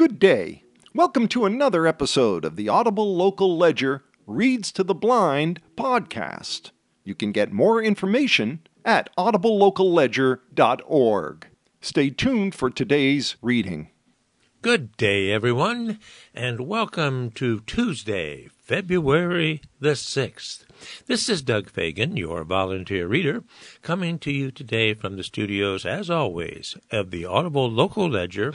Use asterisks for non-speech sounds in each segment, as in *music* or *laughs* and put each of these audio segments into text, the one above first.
Good day. Welcome to another episode of the Audible Local Ledger Reads to the Blind podcast. You can get more information at audiblelocalledger.org. Stay tuned for today's reading. Good day, everyone, and welcome to Tuesday, February the 6th. This is Doug Fagan, your volunteer reader, coming to you today from the studios, as always, of the Audible Local Ledger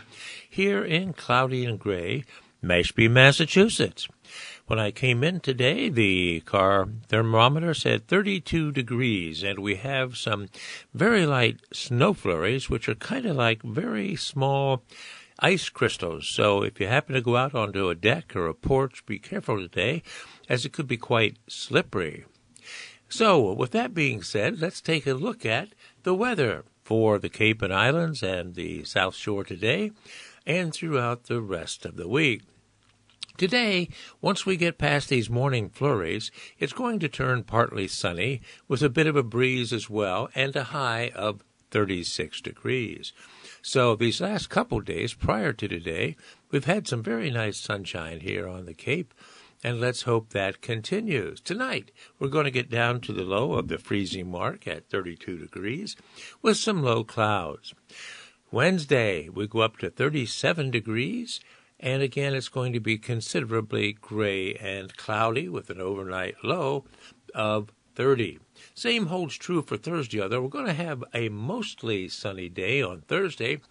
here in cloudy and gray, Mashpee, Massachusetts. When I came in today, the car thermometer said 32 degrees, and we have some very light snow flurries, which are kind of like very small ice crystals. So if you happen to go out onto a deck or a porch, be careful today, as it could be quite slippery. So, with that being said, let's take a look at the weather for the Cape and Islands and the South Shore today and throughout the rest of the week. Today, once we get past these morning flurries, it's going to turn partly sunny with a bit of a breeze as well and a high of 36 degrees. So these last couple days prior to today, we've had some very nice sunshine here on the Cape, and let's hope that continues. Tonight, we're going to get down to the low of the freezing mark at 32 degrees with some low clouds. Wednesday, we go up to 37 degrees, and again, it's going to be considerably gray and cloudy with an overnight low of 30. Same holds true for Thursday, although we're going to have a mostly sunny day on Thursday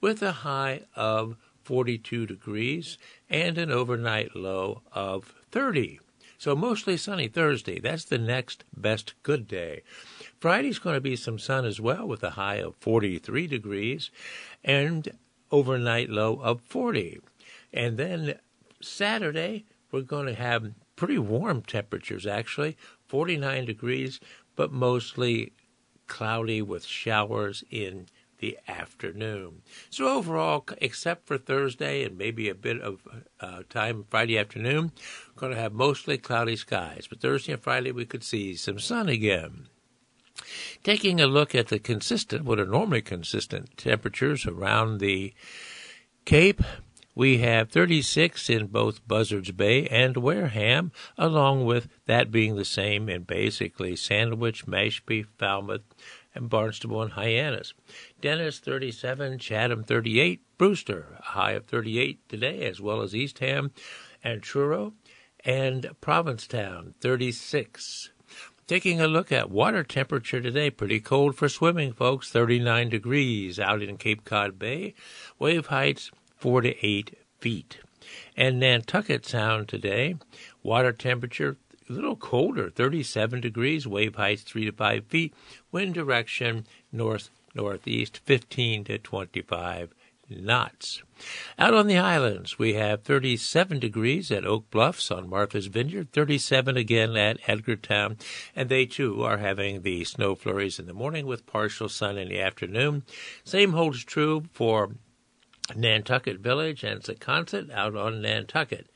with a high of 42 degrees and an overnight low of 30. So mostly sunny Thursday. That's the next best good day. Friday's going to be some sun as well with a high of 43 degrees and overnight low of 40. And then Saturday, we're going to have pretty warm temperatures actually, 49 degrees, but mostly cloudy with showers in the afternoon. So overall, except for Thursday and maybe a bit of uh, time Friday afternoon, we're going to have mostly cloudy skies. But Thursday and Friday, we could see some sun again. Taking a look at the consistent, what are normally consistent temperatures around the Cape, we have 36 in both Buzzards Bay and Wareham, along with that being the same in basically Sandwich, Mashpee, Falmouth, and Barnstable and Hyannis. Dennis 37, Chatham 38, Brewster a high of 38 today, as well as Eastham and Truro, and Provincetown 36. Taking a look at water temperature today, pretty cold for swimming, folks. 39 degrees out in Cape Cod Bay. Wave heights four to eight feet. And Nantucket Sound today, water temperature a little colder, 37 degrees, wave heights 3 to 5 feet, wind direction north northeast 15 to 25 knots. Out on the islands, we have 37 degrees at Oak Bluffs on Martha's Vineyard, 37 again at Edgartown, and they too are having the snow flurries in the morning with partial sun in the afternoon. Same holds true for Nantucket Village and Secaucet out on Nantucket.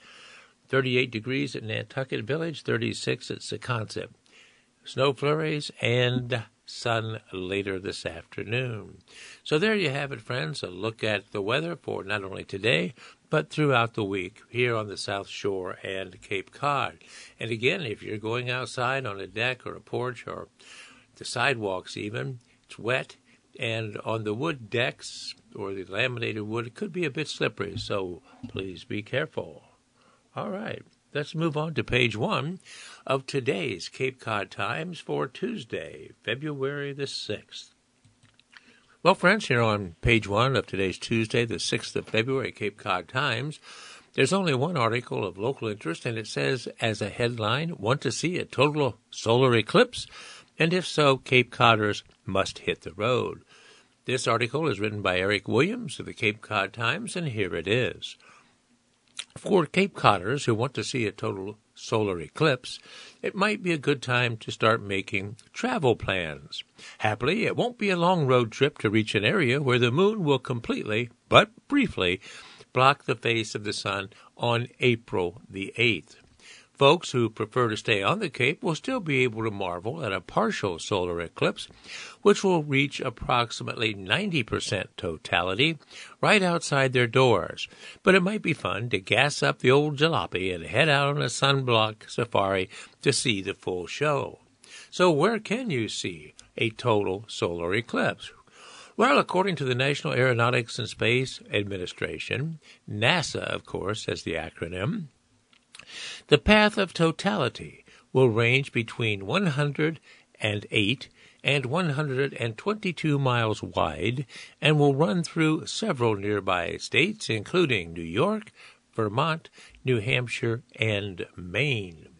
38 degrees at Nantucket Village, 36 at Secaucet. Snow flurries and sun later this afternoon. So there you have it, friends. A look at the weather for not only today, but throughout the week here on the South Shore and Cape Cod. And again, if you're going outside on a deck or a porch or the sidewalks even, it's wet, and on the wood decks or the laminated wood, it could be a bit slippery, so please be careful. All right, let's move on to page one of today's Cape Cod Times for Tuesday, February the 6th. Well, friends, here on page one of today's Tuesday, the 6th of February, Cape Cod Times, there's only one article of local interest, and it says as a headline, Want to see a total solar eclipse? And if so, Cape Codders must hit the road. This article is written by Eric Williams of the Cape Cod Times, and here it is. For Cape Codders who want to see a total solar eclipse, it might be a good time to start making travel plans. Happily, it won't be a long road trip to reach an area where the moon will completely, but briefly, block the face of the sun on April the 8th. Folks who prefer to stay on the Cape will still be able to marvel at a partial solar eclipse, which will reach approximately 90% totality right outside their doors. But it might be fun to gas up the old jalopy and head out on a sunblock safari to see the full show. So, where can you see a total solar eclipse? Well, according to the National Aeronautics and Space Administration, NASA, of course, as the acronym, the path of totality will range between 108 and 122 miles wide and will run through several nearby states, including New York, Vermont, New Hampshire, and Maine.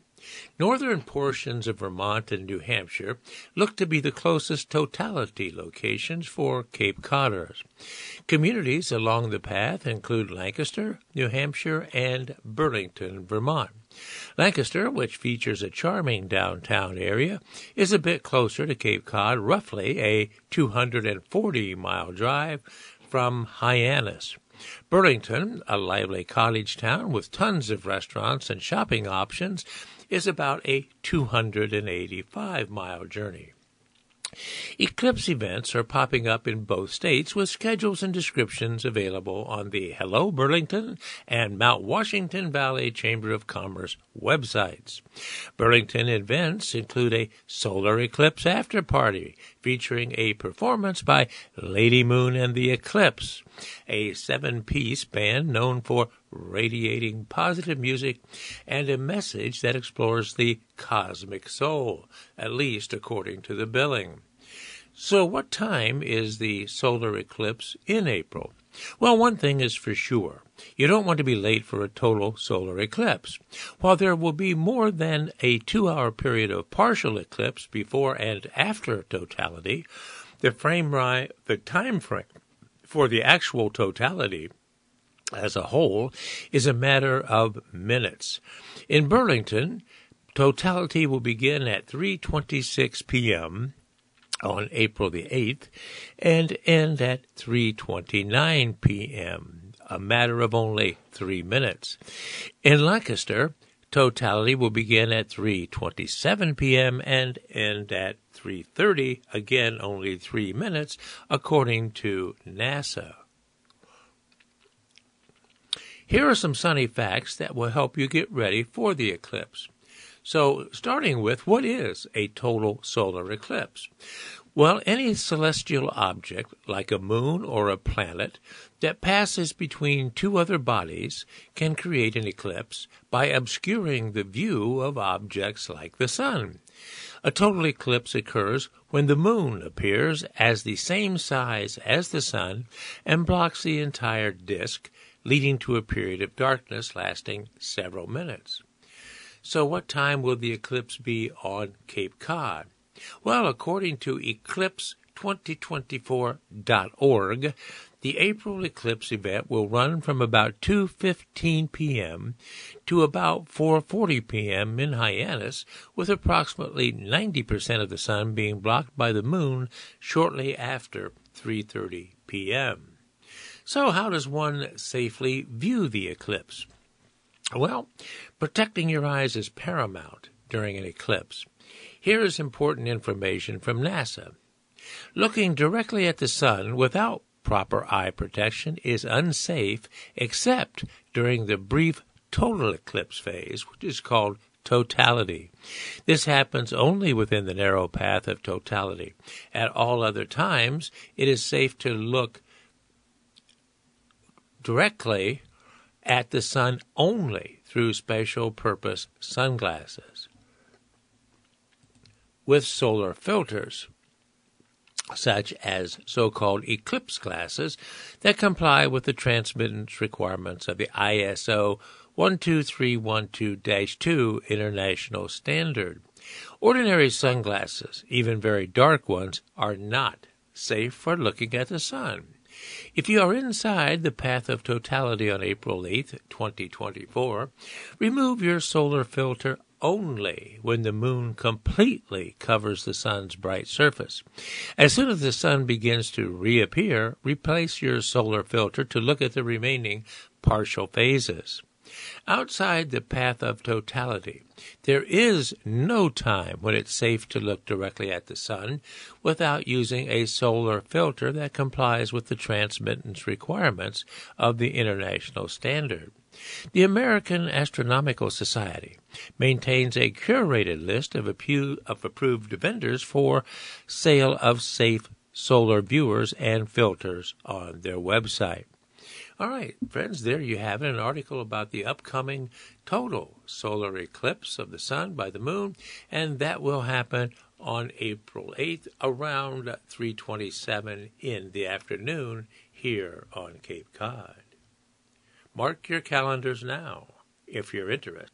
Northern portions of Vermont and New Hampshire look to be the closest totality locations for Cape Codders. Communities along the path include Lancaster, New Hampshire, and Burlington, Vermont. Lancaster, which features a charming downtown area, is a bit closer to Cape Cod, roughly a 240 mile drive from Hyannis. Burlington, a lively cottage town with tons of restaurants and shopping options, is about a 285 mile journey. Eclipse events are popping up in both states with schedules and descriptions available on the Hello Burlington and Mount Washington Valley Chamber of Commerce websites. Burlington events include a solar eclipse after party featuring a performance by Lady Moon and the Eclipse, a seven piece band known for radiating positive music and a message that explores the cosmic soul, at least according to the billing. So, what time is the solar eclipse in April? Well, one thing is for sure. You don't want to be late for a total solar eclipse. While there will be more than a two hour period of partial eclipse before and after totality, the frame the time frame for the actual totality as a whole is a matter of minutes. In Burlington, totality will begin at 3:26 p.m. on April the 8th and end at 3:29 p.m. a matter of only 3 minutes. In Lancaster, totality will begin at 3:27 p.m. and end at 3:30, again only 3 minutes according to NASA. Here are some sunny facts that will help you get ready for the eclipse. So, starting with what is a total solar eclipse? Well, any celestial object, like a moon or a planet, that passes between two other bodies can create an eclipse by obscuring the view of objects like the sun. A total eclipse occurs when the moon appears as the same size as the sun and blocks the entire disk, leading to a period of darkness lasting several minutes. So, what time will the eclipse be on Cape Cod? Well, according to eclipse2024.org, the April eclipse event will run from about 2:15 p.m. to about 4:40 p.m. in Hyannis, with approximately 90% of the sun being blocked by the moon shortly after 3:30 p.m. So, how does one safely view the eclipse? Well, protecting your eyes is paramount during an eclipse. Here is important information from NASA. Looking directly at the sun without proper eye protection is unsafe except during the brief total eclipse phase, which is called totality. This happens only within the narrow path of totality. At all other times, it is safe to look directly at the sun only through special purpose sunglasses with solar filters, such as so called eclipse glasses that comply with the transmittance requirements of the ISO 12312 2 international standard. Ordinary sunglasses, even very dark ones, are not safe for looking at the sun. If you are inside the path of totality on April 8th, 2024, remove your solar filter only when the moon completely covers the sun's bright surface. As soon as the sun begins to reappear, replace your solar filter to look at the remaining partial phases. Outside the path of totality, there is no time when it's safe to look directly at the sun without using a solar filter that complies with the transmittance requirements of the international standard. The American Astronomical Society maintains a curated list of, approved vendors for sale of safe solar viewers and filters on their website. All right, friends, there you have it an article about the upcoming total solar eclipse of the sun by the moon, and that will happen on April 8th around 3:27 in the afternoon here on Cape Cod. Mark your calendars now if you're interested.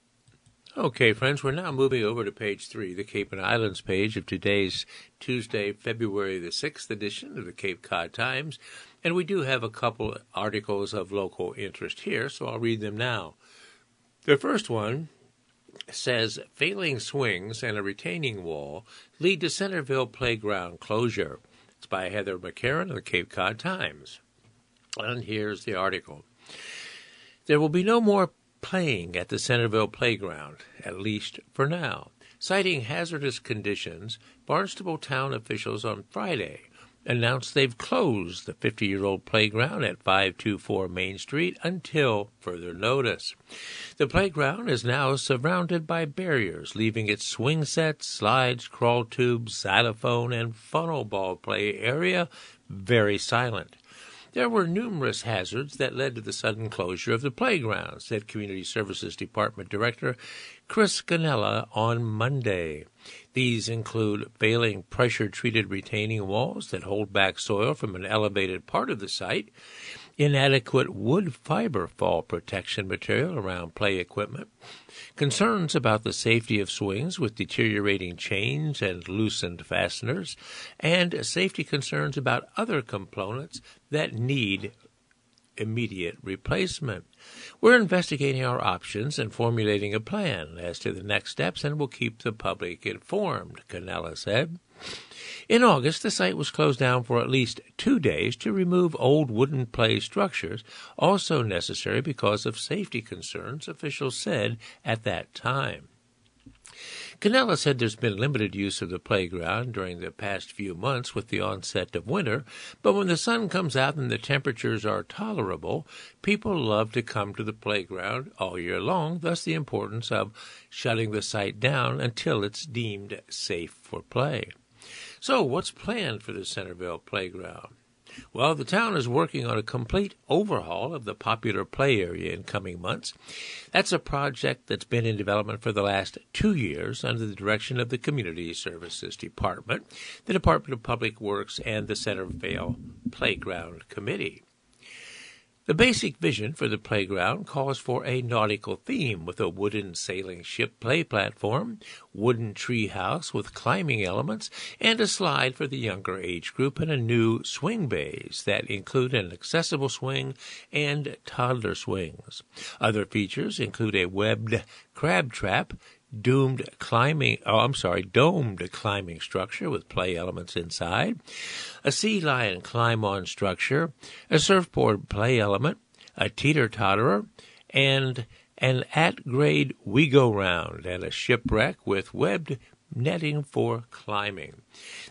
Okay, friends, we're now moving over to page three, the Cape and Islands page of today's Tuesday, February the 6th edition of the Cape Cod Times. And we do have a couple articles of local interest here, so I'll read them now. The first one says failing swings and a retaining wall lead to Centerville playground closure. It's by Heather McCarron of the Cape Cod Times. And here's the article. There will be no more playing at the Centerville playground, at least for now. Citing hazardous conditions, Barnstable town officials on Friday announced they've closed the 50 year old playground at 524 Main Street until further notice. The playground is now surrounded by barriers, leaving its swing sets, slides, crawl tubes, xylophone, and funnel ball play area very silent. There were numerous hazards that led to the sudden closure of the playground, said Community Services Department Director Chris Ganella on Monday. These include failing pressure treated retaining walls that hold back soil from an elevated part of the site, inadequate wood fiber fall protection material around play equipment, concerns about the safety of swings with deteriorating chains and loosened fasteners, and safety concerns about other components that need immediate replacement. We're investigating our options and formulating a plan as to the next steps and will keep the public informed, Ganella said. In August, the site was closed down for at least two days to remove old wooden play structures, also necessary because of safety concerns, officials said at that time. Ganella said there's been limited use of the playground during the past few months with the onset of winter, but when the sun comes out and the temperatures are tolerable, people love to come to the playground all year long, thus the importance of shutting the site down until it's deemed safe for play. So, what's planned for the Centerville playground? Well, the town is working on a complete overhaul of the popular play area in coming months. That's a project that's been in development for the last two years under the direction of the Community Services Department, the Department of Public Works, and the Centerville Playground Committee. The basic vision for the playground calls for a nautical theme with a wooden sailing ship play platform, wooden tree house with climbing elements, and a slide for the younger age group and a new swing bays that include an accessible swing and toddler swings. Other features include a webbed crab trap, doomed climbing oh I'm sorry, domed climbing structure with play elements inside, a sea lion climb on structure, a surfboard play element, a teeter totterer, and an at grade we go round and a shipwreck with webbed netting for climbing.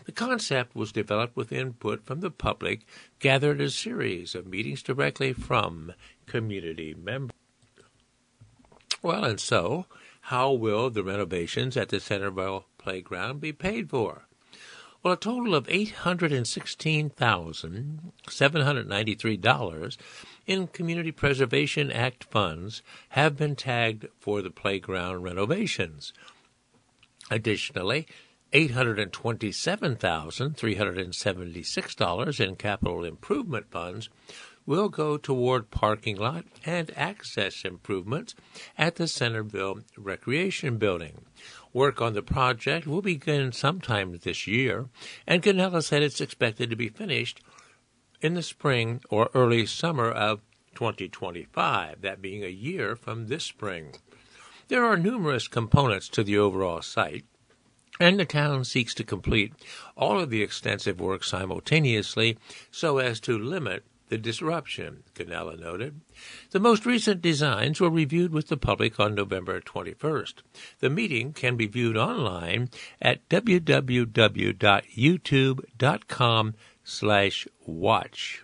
The concept was developed with input from the public, gathered a series of meetings directly from community members. Well, and so how will the renovations at the Centerville Playground be paid for? Well, a total of $816,793 in Community Preservation Act funds have been tagged for the playground renovations. Additionally, $827,376 in capital improvement funds will go toward parking lot and access improvements at the Centerville Recreation Building. Work on the project will begin sometime this year, and Canella said it's expected to be finished in the spring or early summer of 2025, that being a year from this spring. There are numerous components to the overall site, and the town seeks to complete all of the extensive work simultaneously so as to limit the disruption, Canella noted. The most recent designs were reviewed with the public on November 21st. The meeting can be viewed online at www.youtube.com slash watch.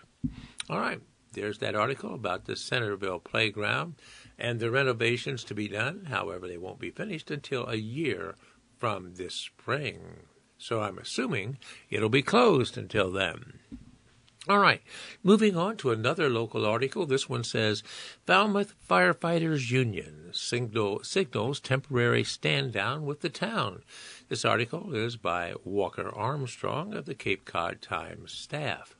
All right, there's that article about the Centerville Playground and the renovations to be done. However, they won't be finished until a year from this spring. So I'm assuming it'll be closed until then. All right, moving on to another local article. This one says Falmouth Firefighters Union signal, signals temporary stand down with the town. This article is by Walker Armstrong of the Cape Cod Times staff.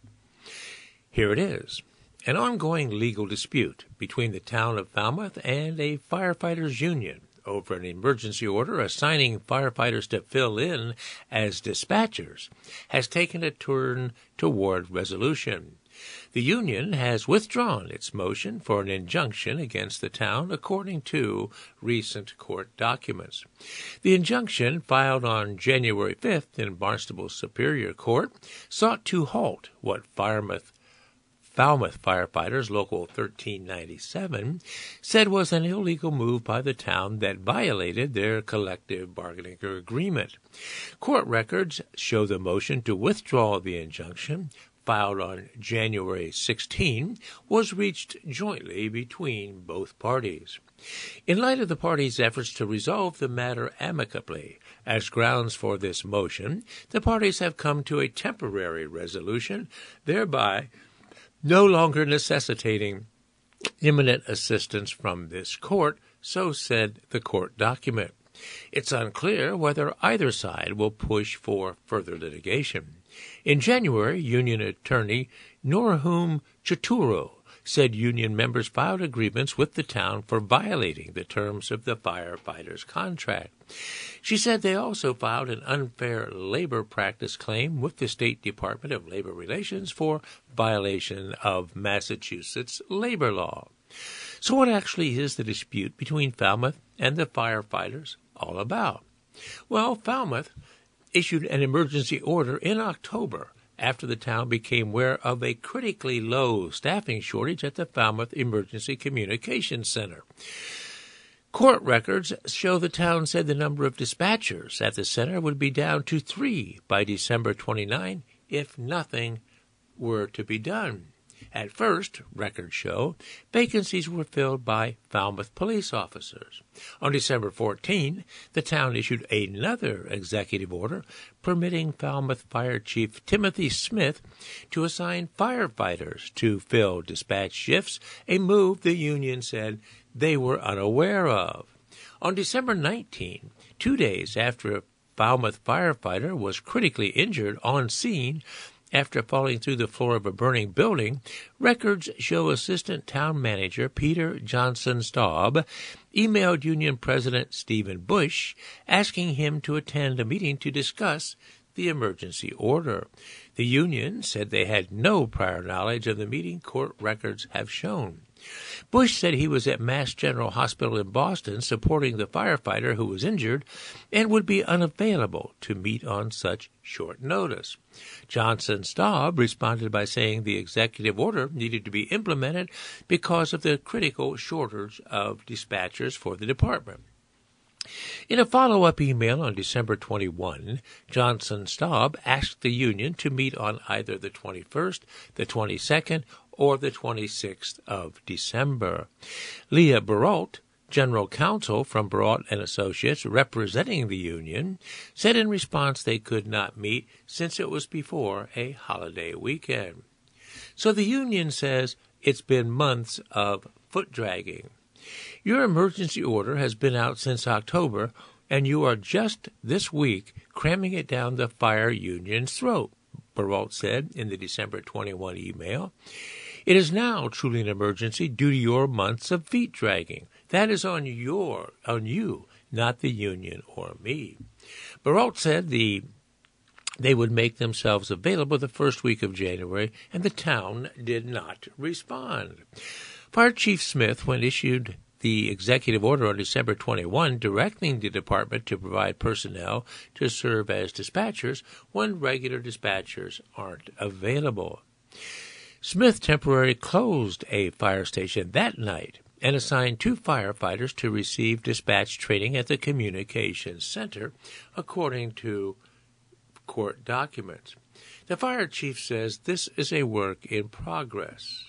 Here it is. An ongoing legal dispute between the town of Falmouth and a firefighters union over an emergency order assigning firefighters to fill in as dispatchers has taken a turn toward resolution. The union has withdrawn its motion for an injunction against the town, according to recent court documents. The injunction, filed on January 5th in Barnstable Superior Court, sought to halt what Falmouth Falmouth firefighters, Local 1397, said was an illegal move by the town that violated their collective bargaining agreement. Court records show the motion to withdraw the injunction filed on January 16 was reached jointly between both parties. In light of the parties' efforts to resolve the matter amicably, as grounds for this motion, the parties have come to a temporary resolution, thereby no longer necessitating imminent assistance from this court, so said the court document. It's unclear whether either side will push for further litigation. In January, union attorney Norhum Chaturu said union members filed agreements with the town for violating the terms of the firefighters' contract. She said they also filed an unfair labor practice claim with the State Department of Labor Relations for violation of Massachusetts labor law. So, what actually is the dispute between Falmouth and the firefighters all about? Well, Falmouth issued an emergency order in October after the town became aware of a critically low staffing shortage at the Falmouth Emergency Communications Center. Court records show the town said the number of dispatchers at the center would be down to three by December 29 if nothing were to be done. At first, records show, vacancies were filled by Falmouth police officers. On December 14, the town issued another executive order permitting Falmouth Fire Chief Timothy Smith to assign firefighters to fill dispatch shifts, a move the union said they were unaware of. On December 19, two days after a Falmouth firefighter was critically injured on scene, after falling through the floor of a burning building, records show Assistant Town Manager Peter Johnson Staub emailed Union President Stephen Bush asking him to attend a meeting to discuss the emergency order. The union said they had no prior knowledge of the meeting, court records have shown. Bush said he was at Mass General Hospital in Boston supporting the firefighter who was injured and would be unavailable to meet on such short notice. Johnson Staub responded by saying the executive order needed to be implemented because of the critical shortage of dispatchers for the department. In a follow up email on December 21, Johnson Staub asked the union to meet on either the 21st, the 22nd, or the 26th of December. Leah Baralt, general counsel from Baralt and Associates representing the union, said in response they could not meet since it was before a holiday weekend. So the union says it's been months of foot dragging. Your emergency order has been out since October, and you are just this week cramming it down the fire union's throat, Baralt said in the December 21 email. It is now truly an emergency due to your months of feet dragging. That is on your on you, not the union or me. Baralt said the they would make themselves available the first week of January, and the town did not respond. Fire Chief Smith, when issued the executive order on December 21 directing the department to provide personnel to serve as dispatchers when regular dispatchers aren't available. Smith temporarily closed a fire station that night and assigned two firefighters to receive dispatch training at the Communications Center, according to court documents. The fire chief says this is a work in progress.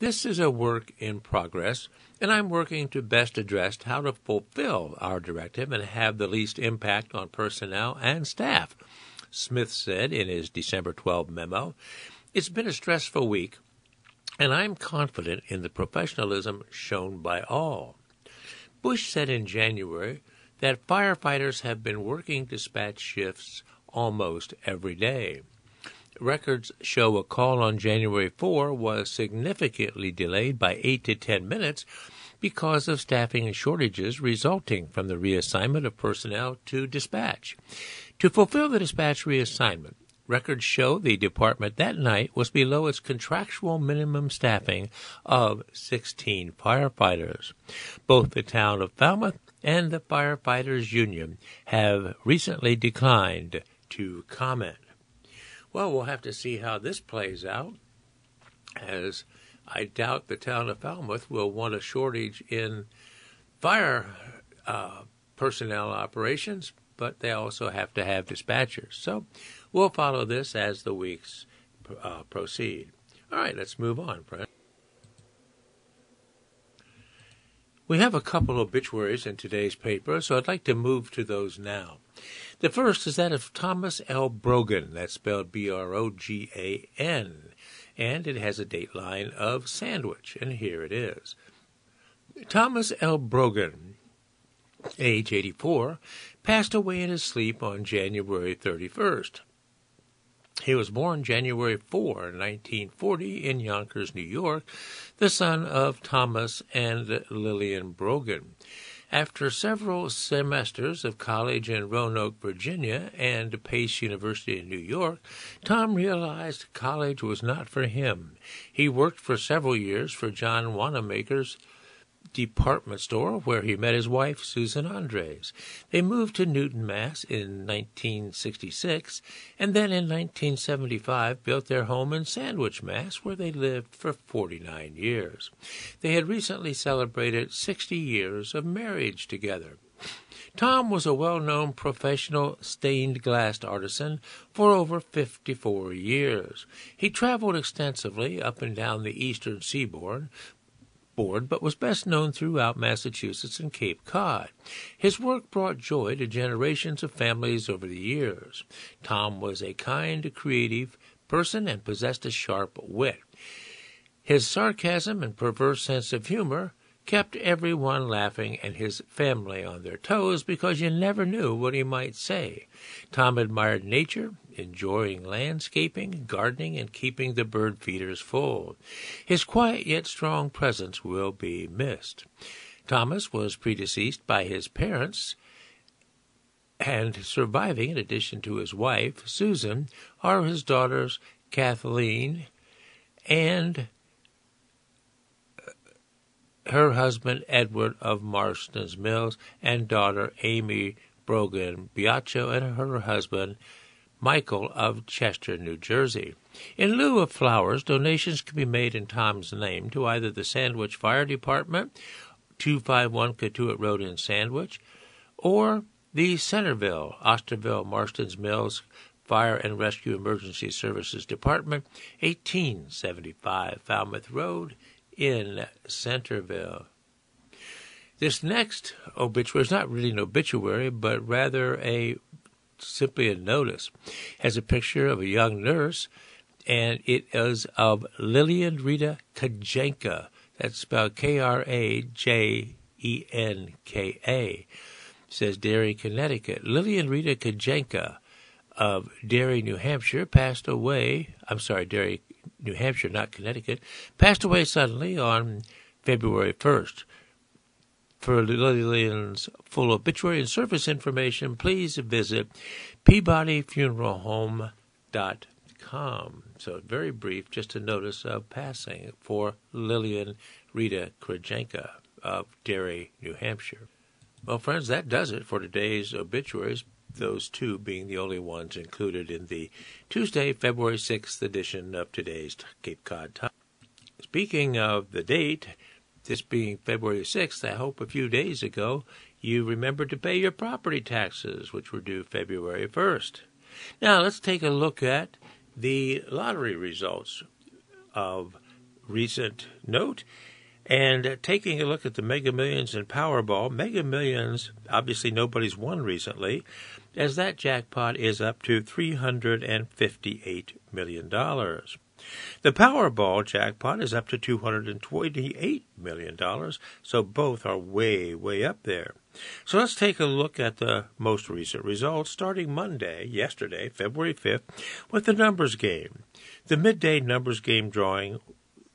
This is a work in progress, and I'm working to best address how to fulfill our directive and have the least impact on personnel and staff, Smith said in his December 12 memo. It's been a stressful week, and I'm confident in the professionalism shown by all. Bush said in January that firefighters have been working dispatch shifts almost every day. Records show a call on January 4 was significantly delayed by 8 to 10 minutes because of staffing shortages resulting from the reassignment of personnel to dispatch. To fulfill the dispatch reassignment, Records show the department that night was below its contractual minimum staffing of 16 firefighters. Both the town of Falmouth and the Firefighters Union have recently declined to comment. Well, we'll have to see how this plays out, as I doubt the town of Falmouth will want a shortage in fire uh, personnel operations, but they also have to have dispatchers. So we'll follow this as the weeks uh, proceed. All right, let's move on, friend. We have a couple obituaries in today's paper, so I'd like to move to those now. The first is that of Thomas L. Brogan, that's spelled B R O G A N, and it has a date line of Sandwich, and here it is. Thomas L. Brogan, age 84, passed away in his sleep on January 31st. He was born January 4, 1940, in Yonkers, New York, the son of Thomas and Lillian Brogan. After several semesters of college in Roanoke, Virginia, and Pace University in New York, Tom realized college was not for him. He worked for several years for John Wanamaker's department store where he met his wife, Susan Andres. They moved to Newton, Mass. in 1966, and then in 1975 built their home in Sandwich, Mass., where they lived for 49 years. They had recently celebrated 60 years of marriage together. Tom was a well known professional stained glass artisan for over 54 years. He traveled extensively up and down the eastern seaboard, board, but was best known throughout Massachusetts and Cape Cod. His work brought joy to generations of families over the years. Tom was a kind, creative person and possessed a sharp wit. His sarcasm and perverse sense of humor kept everyone laughing and his family on their toes because you never knew what he might say. Tom admired nature, enjoying landscaping, gardening, and keeping the bird feeders full. His quiet yet strong presence will be missed. Thomas was predeceased by his parents, and surviving, in addition to his wife, Susan, are his daughters, Kathleen and her husband Edward of Marston's Mills and daughter Amy Brogan Biacho and her husband Michael of Chester, New Jersey. In lieu of flowers, donations can be made in Tom's name to either the Sandwich Fire Department, 251 Cotuit Road in Sandwich, or the Centerville, Osterville, Marston's Mills Fire and Rescue Emergency Services Department, 1875 Falmouth Road in Centerville. This next obituary is not really an obituary, but rather a simply a notice. Has a picture of a young nurse, and it is of Lillian Rita Krajenka. That's spelled K R A J E N K A. Says Derry, Connecticut. Lillian Rita Krajenka of Derry, New Hampshire, passed away. I'm sorry, Derry, New Hampshire, not Connecticut, passed away suddenly on February 1st. For Lillian's full obituary and service information, please visit PeabodyFuneralHome.com. So, very brief, just a notice of passing for Lillian Rita Krajenka of Derry, New Hampshire. Well, friends, that does it for today's obituaries. Those two being the only ones included in the Tuesday, February 6th edition of today's Cape Cod Time. Speaking of the date, this being February 6th, I hope a few days ago you remembered to pay your property taxes, which were due February 1st. Now let's take a look at the lottery results of recent note. And taking a look at the Mega Millions and Powerball, Mega Millions, obviously nobody's won recently, as that jackpot is up to $358 million. The Powerball jackpot is up to $228 million, so both are way, way up there. So let's take a look at the most recent results starting Monday, yesterday, February 5th, with the numbers game. The midday numbers game drawing,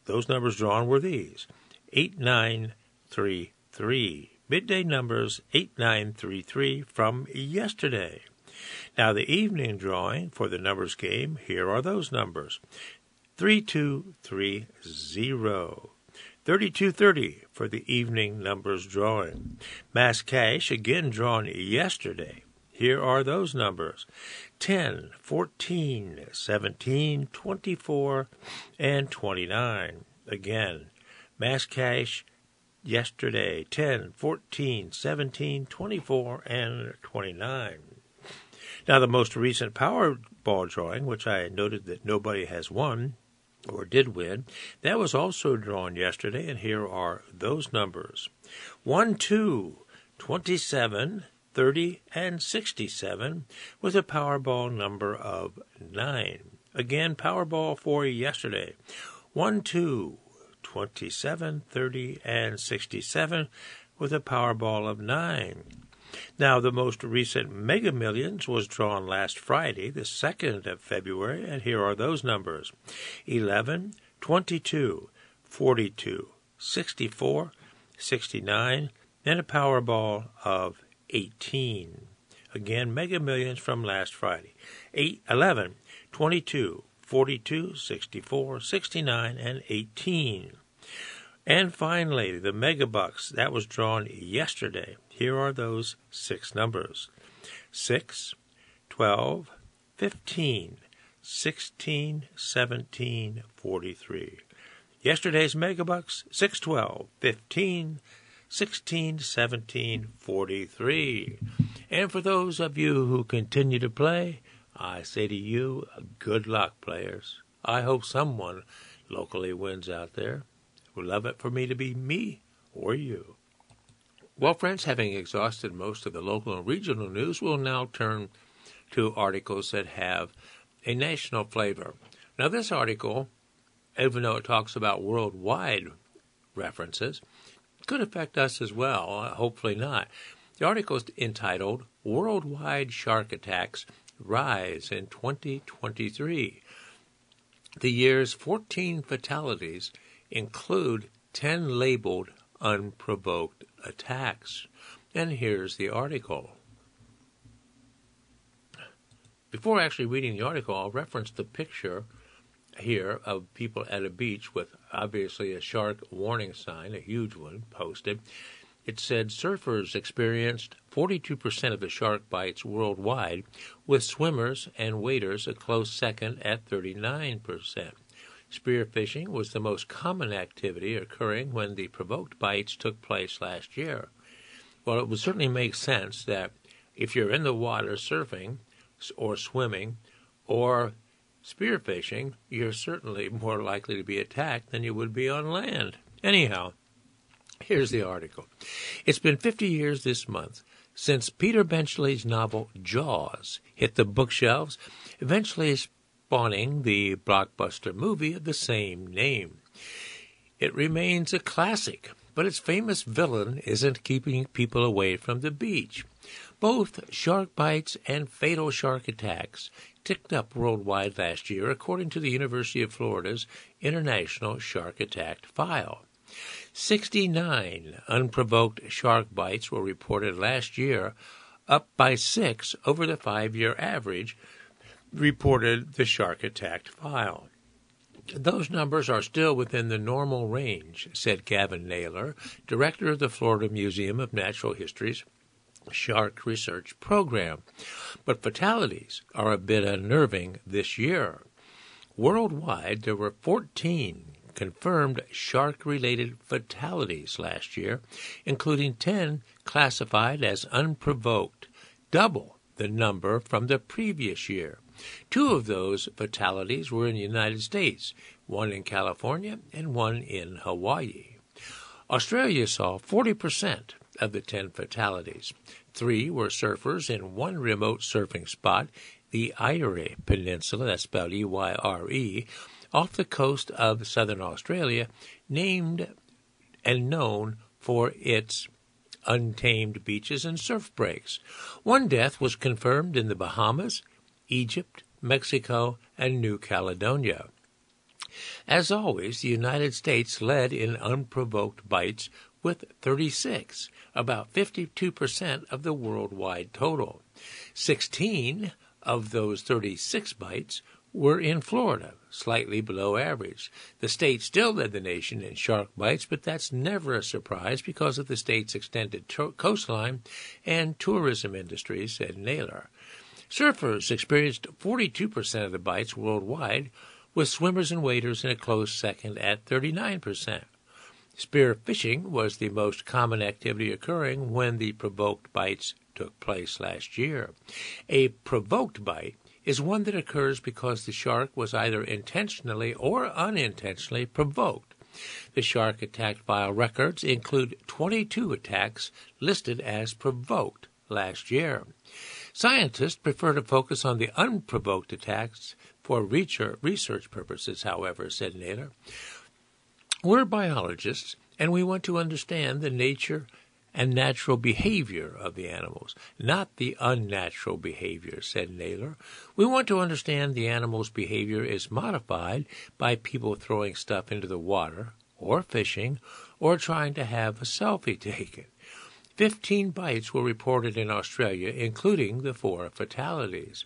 those numbers drawn were these 8933. Midday numbers 8933 from yesterday. Now, the evening drawing for the numbers game, here are those numbers 3230. 3230 for the evening numbers drawing. Mass cash again drawn yesterday. Here are those numbers 10, 14, 17, 24, and 29. Again, mass cash yesterday 10, 14, 17, 24, and 29. Now, the most recent Powerball drawing, which I noted that nobody has won, or did win, that was also drawn yesterday, and here are those numbers 1, 2, 27, 30, and 67, with a Powerball number of 9. Again, Powerball for yesterday 1, 2, 27, 30, and 67, with a Powerball of 9. Now, the most recent Mega Millions was drawn last Friday, the 2nd of February, and here are those numbers 11, 22, 42, 64, 69, and a Powerball of 18. Again, Mega Millions from last Friday 8, 11, 22, 42, 64, 69, and 18. And finally, the Megabucks. That was drawn yesterday. Here are those six numbers 6, 12, 15, 16, 17, 43. Yesterday's Megabucks 6, 12, 15, 16, 17, 43. And for those of you who continue to play, I say to you, good luck, players. I hope someone locally wins out there. Would love it for me to be me or you. Well, friends, having exhausted most of the local and regional news, we'll now turn to articles that have a national flavor. Now, this article, even though it talks about worldwide references, could affect us as well. Uh, hopefully not. The article is entitled Worldwide Shark Attacks Rise in 2023. The year's 14 fatalities include 10 labeled unprovoked attacks. And here's the article. Before actually reading the article, I'll reference the picture here of people at a beach with obviously a shark warning sign, a huge one, posted. It said surfers experienced 42% of the shark bites worldwide, with swimmers and waders a close second at 39%. Spearfishing was the most common activity occurring when the provoked bites took place last year. Well, it would certainly make sense that if you're in the water surfing or swimming or spearfishing, you're certainly more likely to be attacked than you would be on land. Anyhow, here's the article. It's been 50 years this month since Peter Benchley's novel Jaws hit the bookshelves. Eventually, spawning the blockbuster movie of the same name. It remains a classic, but its famous villain isn't keeping people away from the beach. Both shark bites and fatal shark attacks ticked up worldwide last year, according to the University of Florida's International Shark Attack File. 69 unprovoked shark bites were reported last year, up by six over the five year average, reported the shark attack file. Those numbers are still within the normal range, said Gavin Naylor, director of the Florida Museum of Natural History's Shark Research Program. But fatalities are a bit unnerving this year. Worldwide, there were 14 confirmed shark related fatalities last year, including 10 classified as unprovoked, double the number from the previous year. Two of those fatalities were in the United States, one in California and one in Hawaii. Australia saw 40% of the 10 fatalities. Three were surfers in one remote surfing spot, the Eyre Peninsula, that's spelled E Y R E, off the coast of southern Australia, named and known for its untamed beaches and surf breaks. One death was confirmed in the Bahamas, Egypt, Mexico, and New Caledonia. As always, the United States led in unprovoked bites with 36, about 52% of the worldwide total. 16 of those 36 bites were in Florida, slightly below average. The state still led the nation in shark bites, but that's never a surprise because of the state's extended to- coastline and tourism industry, said Naylor. Surfers experienced 42% of the bites worldwide, with swimmers and waders in a close second at 39%. Spear fishing was the most common activity occurring when the provoked bites took place last year. A provoked bite is one that occurs because the shark was either intentionally or unintentionally provoked. The shark attack file records include 22 attacks listed as provoked last year. Scientists prefer to focus on the unprovoked attacks for research purposes, however, said Naylor. We're biologists, and we want to understand the nature and natural behavior of the animals, not the unnatural behavior, said Naylor. We want to understand the animal's behavior is modified by people throwing stuff into the water, or fishing, or trying to have a selfie *laughs* taken. Fifteen bites were reported in Australia, including the four fatalities.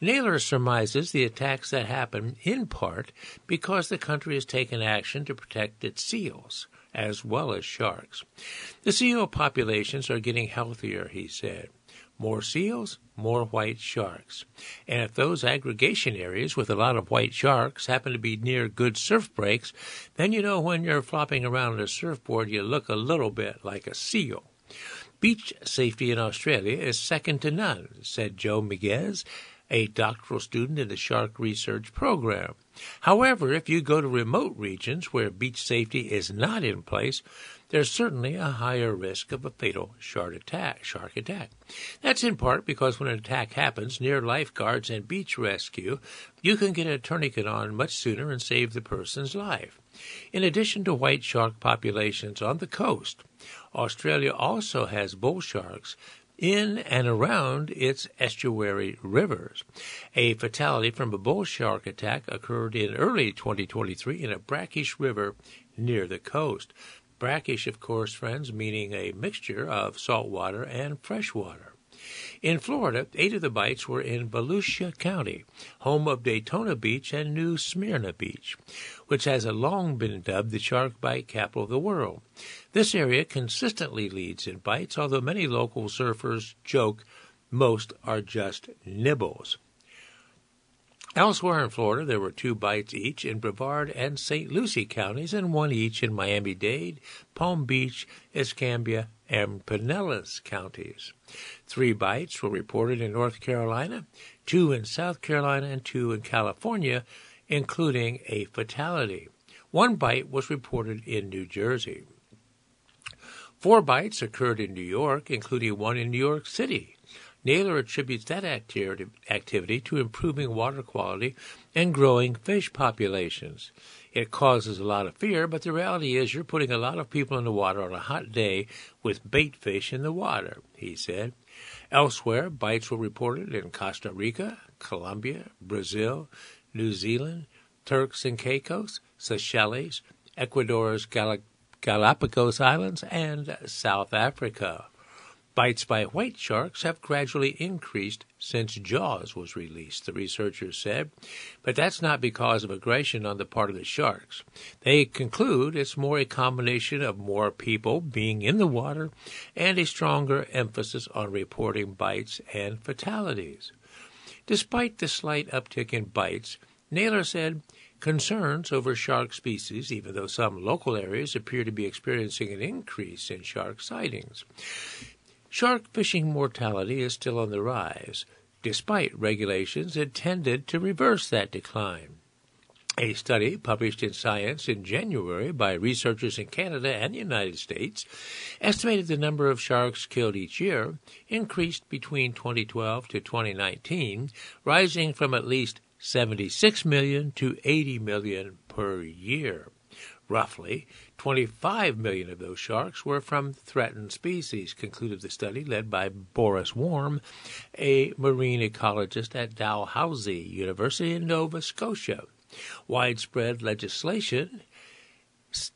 Naylor surmises the attacks that happen in part because the country has taken action to protect its seals as well as sharks. The seal populations are getting healthier, he said. More seals, more white sharks. And if those aggregation areas with a lot of white sharks happen to be near good surf breaks, then you know when you're flopping around on a surfboard, you look a little bit like a seal. Beach safety in Australia is second to none, said Joe Miguez, a doctoral student in the shark research program. However, if you go to remote regions where beach safety is not in place, there's certainly a higher risk of a fatal shark attack. Shark attack. That's in part because when an attack happens near lifeguards and beach rescue, you can get a tourniquet on much sooner and save the person's life. In addition to white shark populations on the coast, Australia also has bull sharks in and around its estuary rivers. A fatality from a bull shark attack occurred in early 2023 in a brackish river near the coast. Brackish, of course, friends, meaning a mixture of salt water and fresh water. In Florida, eight of the bites were in Volusia County, home of Daytona Beach and New Smyrna Beach, which has long been dubbed the shark bite capital of the world. This area consistently leads in bites, although many local surfers joke most are just nibbles. Elsewhere in Florida, there were two bites each in Brevard and St. Lucie counties, and one each in Miami Dade, Palm Beach, Escambia, and Pinellas counties. Three bites were reported in North Carolina, two in South Carolina, and two in California, including a fatality. One bite was reported in New Jersey. Four bites occurred in New York, including one in New York City. Naylor attributes that activity to improving water quality and growing fish populations. It causes a lot of fear, but the reality is you're putting a lot of people in the water on a hot day with bait fish in the water, he said. Elsewhere, bites were reported in Costa Rica, Colombia, Brazil, New Zealand, Turks and Caicos, Seychelles, Ecuador's Gal- Galapagos Islands, and South Africa. Bites by white sharks have gradually increased since Jaws was released, the researchers said, but that's not because of aggression on the part of the sharks. They conclude it's more a combination of more people being in the water and a stronger emphasis on reporting bites and fatalities. Despite the slight uptick in bites, Naylor said concerns over shark species, even though some local areas appear to be experiencing an increase in shark sightings. Shark fishing mortality is still on the rise, despite regulations intended to reverse that decline. A study published in Science in January by researchers in Canada and the United States estimated the number of sharks killed each year increased between 2012 to 2019, rising from at least 76 million to 80 million per year. Roughly 25 million of those sharks were from threatened species, concluded the study led by Boris Worm, a marine ecologist at Dalhousie University in Nova Scotia. Widespread legislation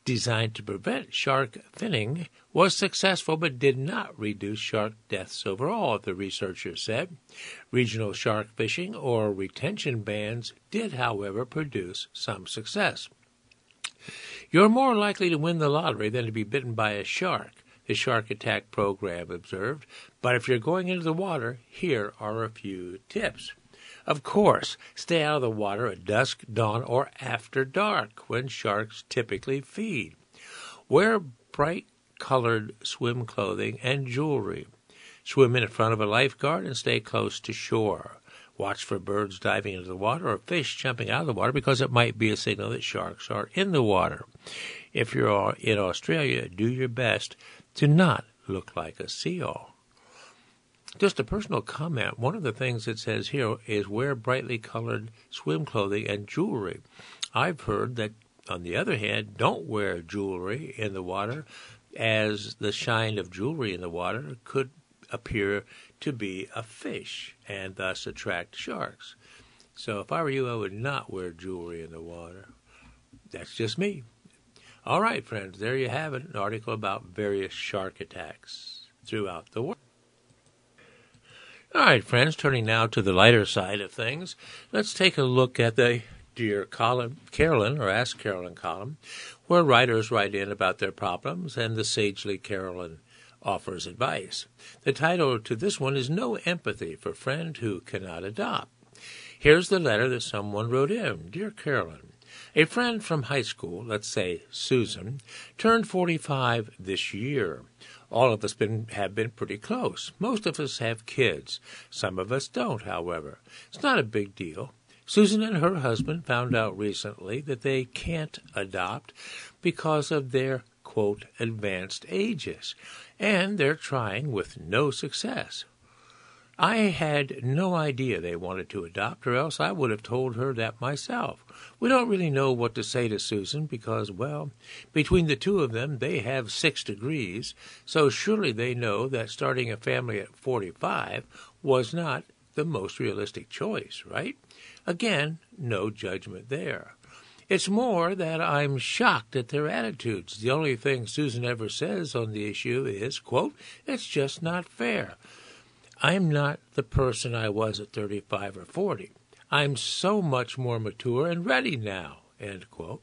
designed to prevent shark finning was successful but did not reduce shark deaths overall, the researchers said. Regional shark fishing or retention bans did, however, produce some success. You're more likely to win the lottery than to be bitten by a shark, the Shark Attack Program observed. But if you're going into the water, here are a few tips. Of course, stay out of the water at dusk, dawn, or after dark, when sharks typically feed. Wear bright colored swim clothing and jewelry. Swim in front of a lifeguard and stay close to shore. Watch for birds diving into the water or fish jumping out of the water because it might be a signal that sharks are in the water. If you're in Australia, do your best to not look like a seal. Just a personal comment. One of the things it says here is wear brightly colored swim clothing and jewelry. I've heard that, on the other hand, don't wear jewelry in the water, as the shine of jewelry in the water could appear to be a fish and thus attract sharks. So if I were you, I would not wear jewelry in the water. That's just me. All right, friends, there you have it an article about various shark attacks throughout the world. All right, friends, turning now to the lighter side of things, let's take a look at the Dear Colin, Carolyn, or Ask Carolyn column, where writers write in about their problems and the sagely Carolyn offers advice. The title to this one is No Empathy for Friend Who Cannot Adopt. Here's the letter that someone wrote in Dear Carolyn, a friend from high school, let's say Susan, turned 45 this year. All of us been, have been pretty close. Most of us have kids. Some of us don't, however. It's not a big deal. Susan and her husband found out recently that they can't adopt because of their, quote, advanced ages and they're trying with no success. I had no idea they wanted to adopt, or else I would have told her that myself. We don't really know what to say to Susan because, well, between the two of them, they have six degrees, so surely they know that starting a family at 45 was not the most realistic choice, right? Again, no judgment there. It's more that I'm shocked at their attitudes. The only thing Susan ever says on the issue is, quote, it's just not fair. I'm not the person I was at 35 or 40. I'm so much more mature and ready now, end quote.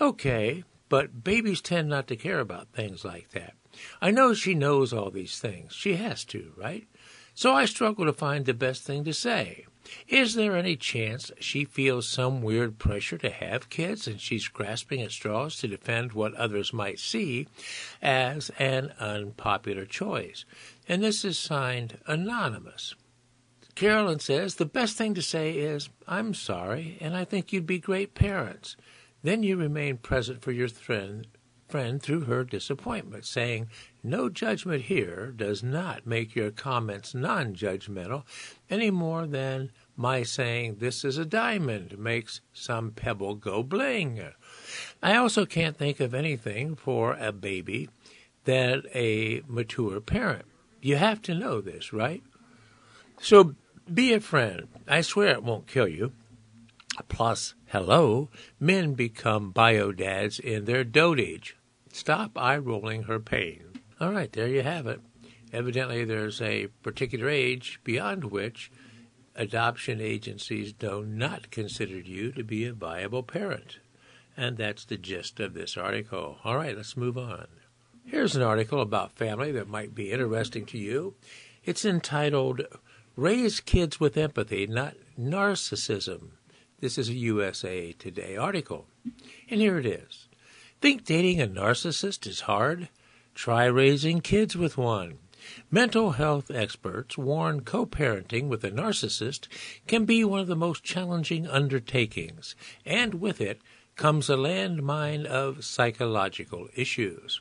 Okay, but babies tend not to care about things like that. I know she knows all these things. She has to, right? So I struggle to find the best thing to say. Is there any chance she feels some weird pressure to have kids and she's grasping at straws to defend what others might see as an unpopular choice? And this is signed Anonymous. Carolyn says the best thing to say is, I'm sorry, and I think you'd be great parents. Then you remain present for your friend, friend through her disappointment, saying, No judgment here does not make your comments non judgmental any more than my saying this is a diamond makes some pebble go bling. I also can't think of anything for a baby that a mature parent. You have to know this, right? So be a friend. I swear it won't kill you. Plus, hello, men become bio dads in their dotage. Stop eye rolling her pain. All right, there you have it. Evidently, there's a particular age beyond which adoption agencies do not consider you to be a viable parent. And that's the gist of this article. All right, let's move on. Here's an article about family that might be interesting to you. It's entitled Raise Kids with Empathy, Not Narcissism. This is a USA Today article. And here it is. Think dating a narcissist is hard? Try raising kids with one. Mental health experts warn co parenting with a narcissist can be one of the most challenging undertakings, and with it comes a landmine of psychological issues.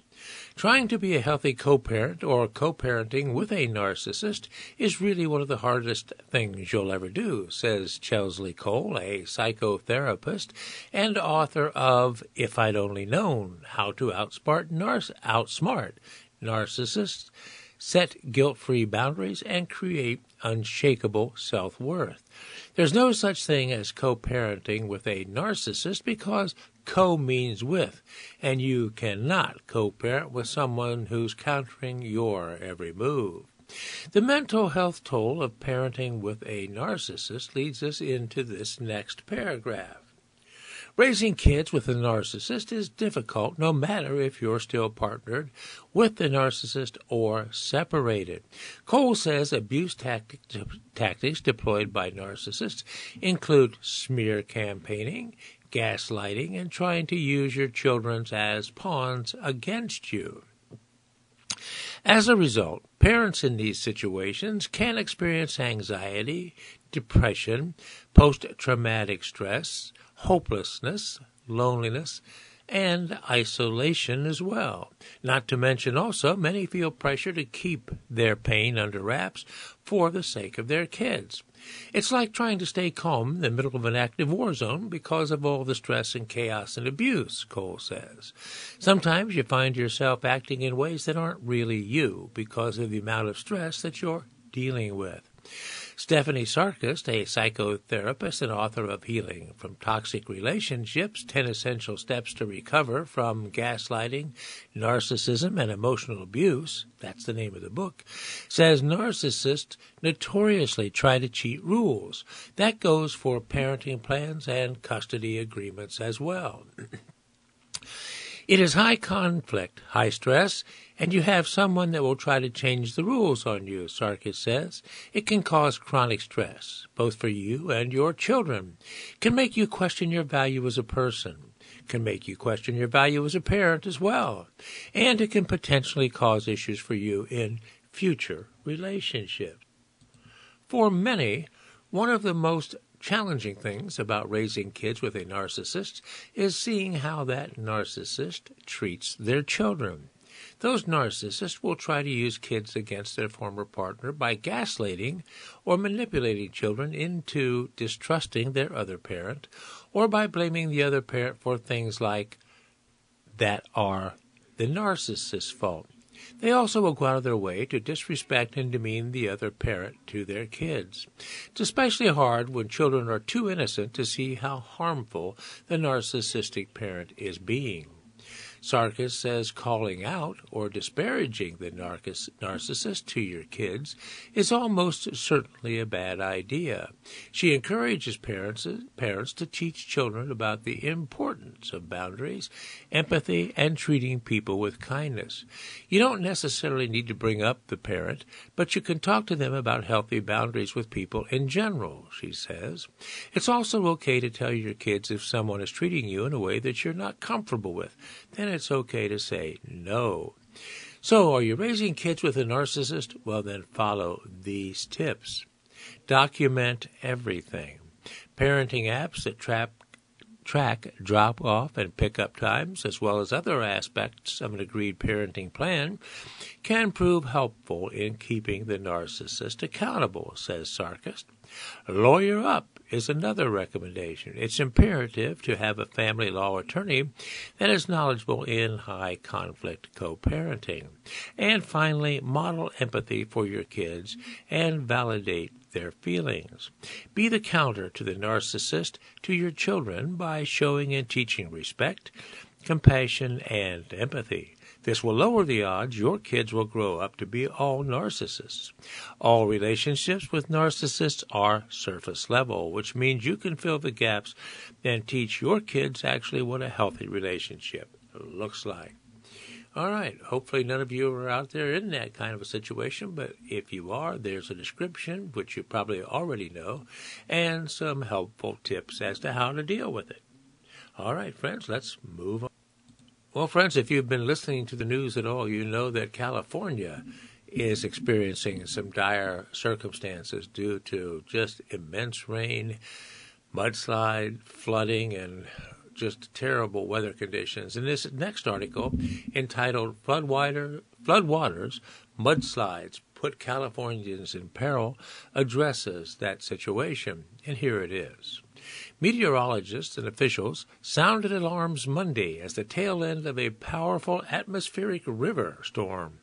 Trying to be a healthy co parent or co parenting with a narcissist is really one of the hardest things you'll ever do, says Chesley Cole, a psychotherapist and author of If I'd Only Known How to Outsmart, Nar- Outsmart Narcissists, Set Guilt Free Boundaries, and Create Unshakable Self Worth. There's no such thing as co parenting with a narcissist because co means with, and you cannot co parent with someone who's countering your every move. The mental health toll of parenting with a narcissist leads us into this next paragraph. Raising kids with a narcissist is difficult no matter if you're still partnered with the narcissist or separated. Cole says abuse tactic, tactics deployed by narcissists include smear campaigning, gaslighting, and trying to use your children as pawns against you. As a result, parents in these situations can experience anxiety, depression, post traumatic stress, hopelessness, loneliness, and isolation as well. Not to mention also, many feel pressure to keep their pain under wraps for the sake of their kids. It's like trying to stay calm in the middle of an active war zone because of all the stress and chaos and abuse, Cole says. Sometimes you find yourself acting in ways that aren't really you because of the amount of stress that you're dealing with. Stephanie Sarkis, a psychotherapist and author of Healing from Toxic Relationships 10 Essential Steps to Recover from Gaslighting, Narcissism, and Emotional Abuse, that's the name of the book, says narcissists notoriously try to cheat rules. That goes for parenting plans and custody agreements as well. It is high conflict, high stress, and you have someone that will try to change the rules on you, Sarkis says. It can cause chronic stress, both for you and your children. Can make you question your value as a person. Can make you question your value as a parent as well. And it can potentially cause issues for you in future relationships. For many, one of the most challenging things about raising kids with a narcissist is seeing how that narcissist treats their children. Those narcissists will try to use kids against their former partner by gaslighting or manipulating children into distrusting their other parent or by blaming the other parent for things like that are the narcissist's fault. They also will go out of their way to disrespect and demean the other parent to their kids. It's especially hard when children are too innocent to see how harmful the narcissistic parent is being. Sarkis says calling out or disparaging the narcissist to your kids is almost certainly a bad idea. She encourages parents, parents to teach children about the importance of boundaries, empathy, and treating people with kindness. You don't necessarily need to bring up the parent, but you can talk to them about healthy boundaries with people in general, she says. It's also okay to tell your kids if someone is treating you in a way that you're not comfortable with. Then it's okay to say no. So, are you raising kids with a narcissist? Well, then follow these tips. Document everything. Parenting apps that trap, track drop off and pick up times, as well as other aspects of an agreed parenting plan, can prove helpful in keeping the narcissist accountable, says Sarkis. Lawyer up is another recommendation. It's imperative to have a family law attorney that is knowledgeable in high conflict co parenting. And finally, model empathy for your kids and validate their feelings. Be the counter to the narcissist to your children by showing and teaching respect, compassion, and empathy. This will lower the odds your kids will grow up to be all narcissists. All relationships with narcissists are surface level, which means you can fill the gaps and teach your kids actually what a healthy relationship looks like. All right. Hopefully, none of you are out there in that kind of a situation, but if you are, there's a description, which you probably already know, and some helpful tips as to how to deal with it. All right, friends, let's move on. Well, friends, if you've been listening to the news at all, you know that California is experiencing some dire circumstances due to just immense rain, mudslide, flooding, and just terrible weather conditions. In this next article, entitled Floodwater, Floodwaters, Mudslides Put Californians in Peril, addresses that situation. And here it is. Meteorologists and officials sounded alarms Monday as the tail end of a powerful atmospheric river storm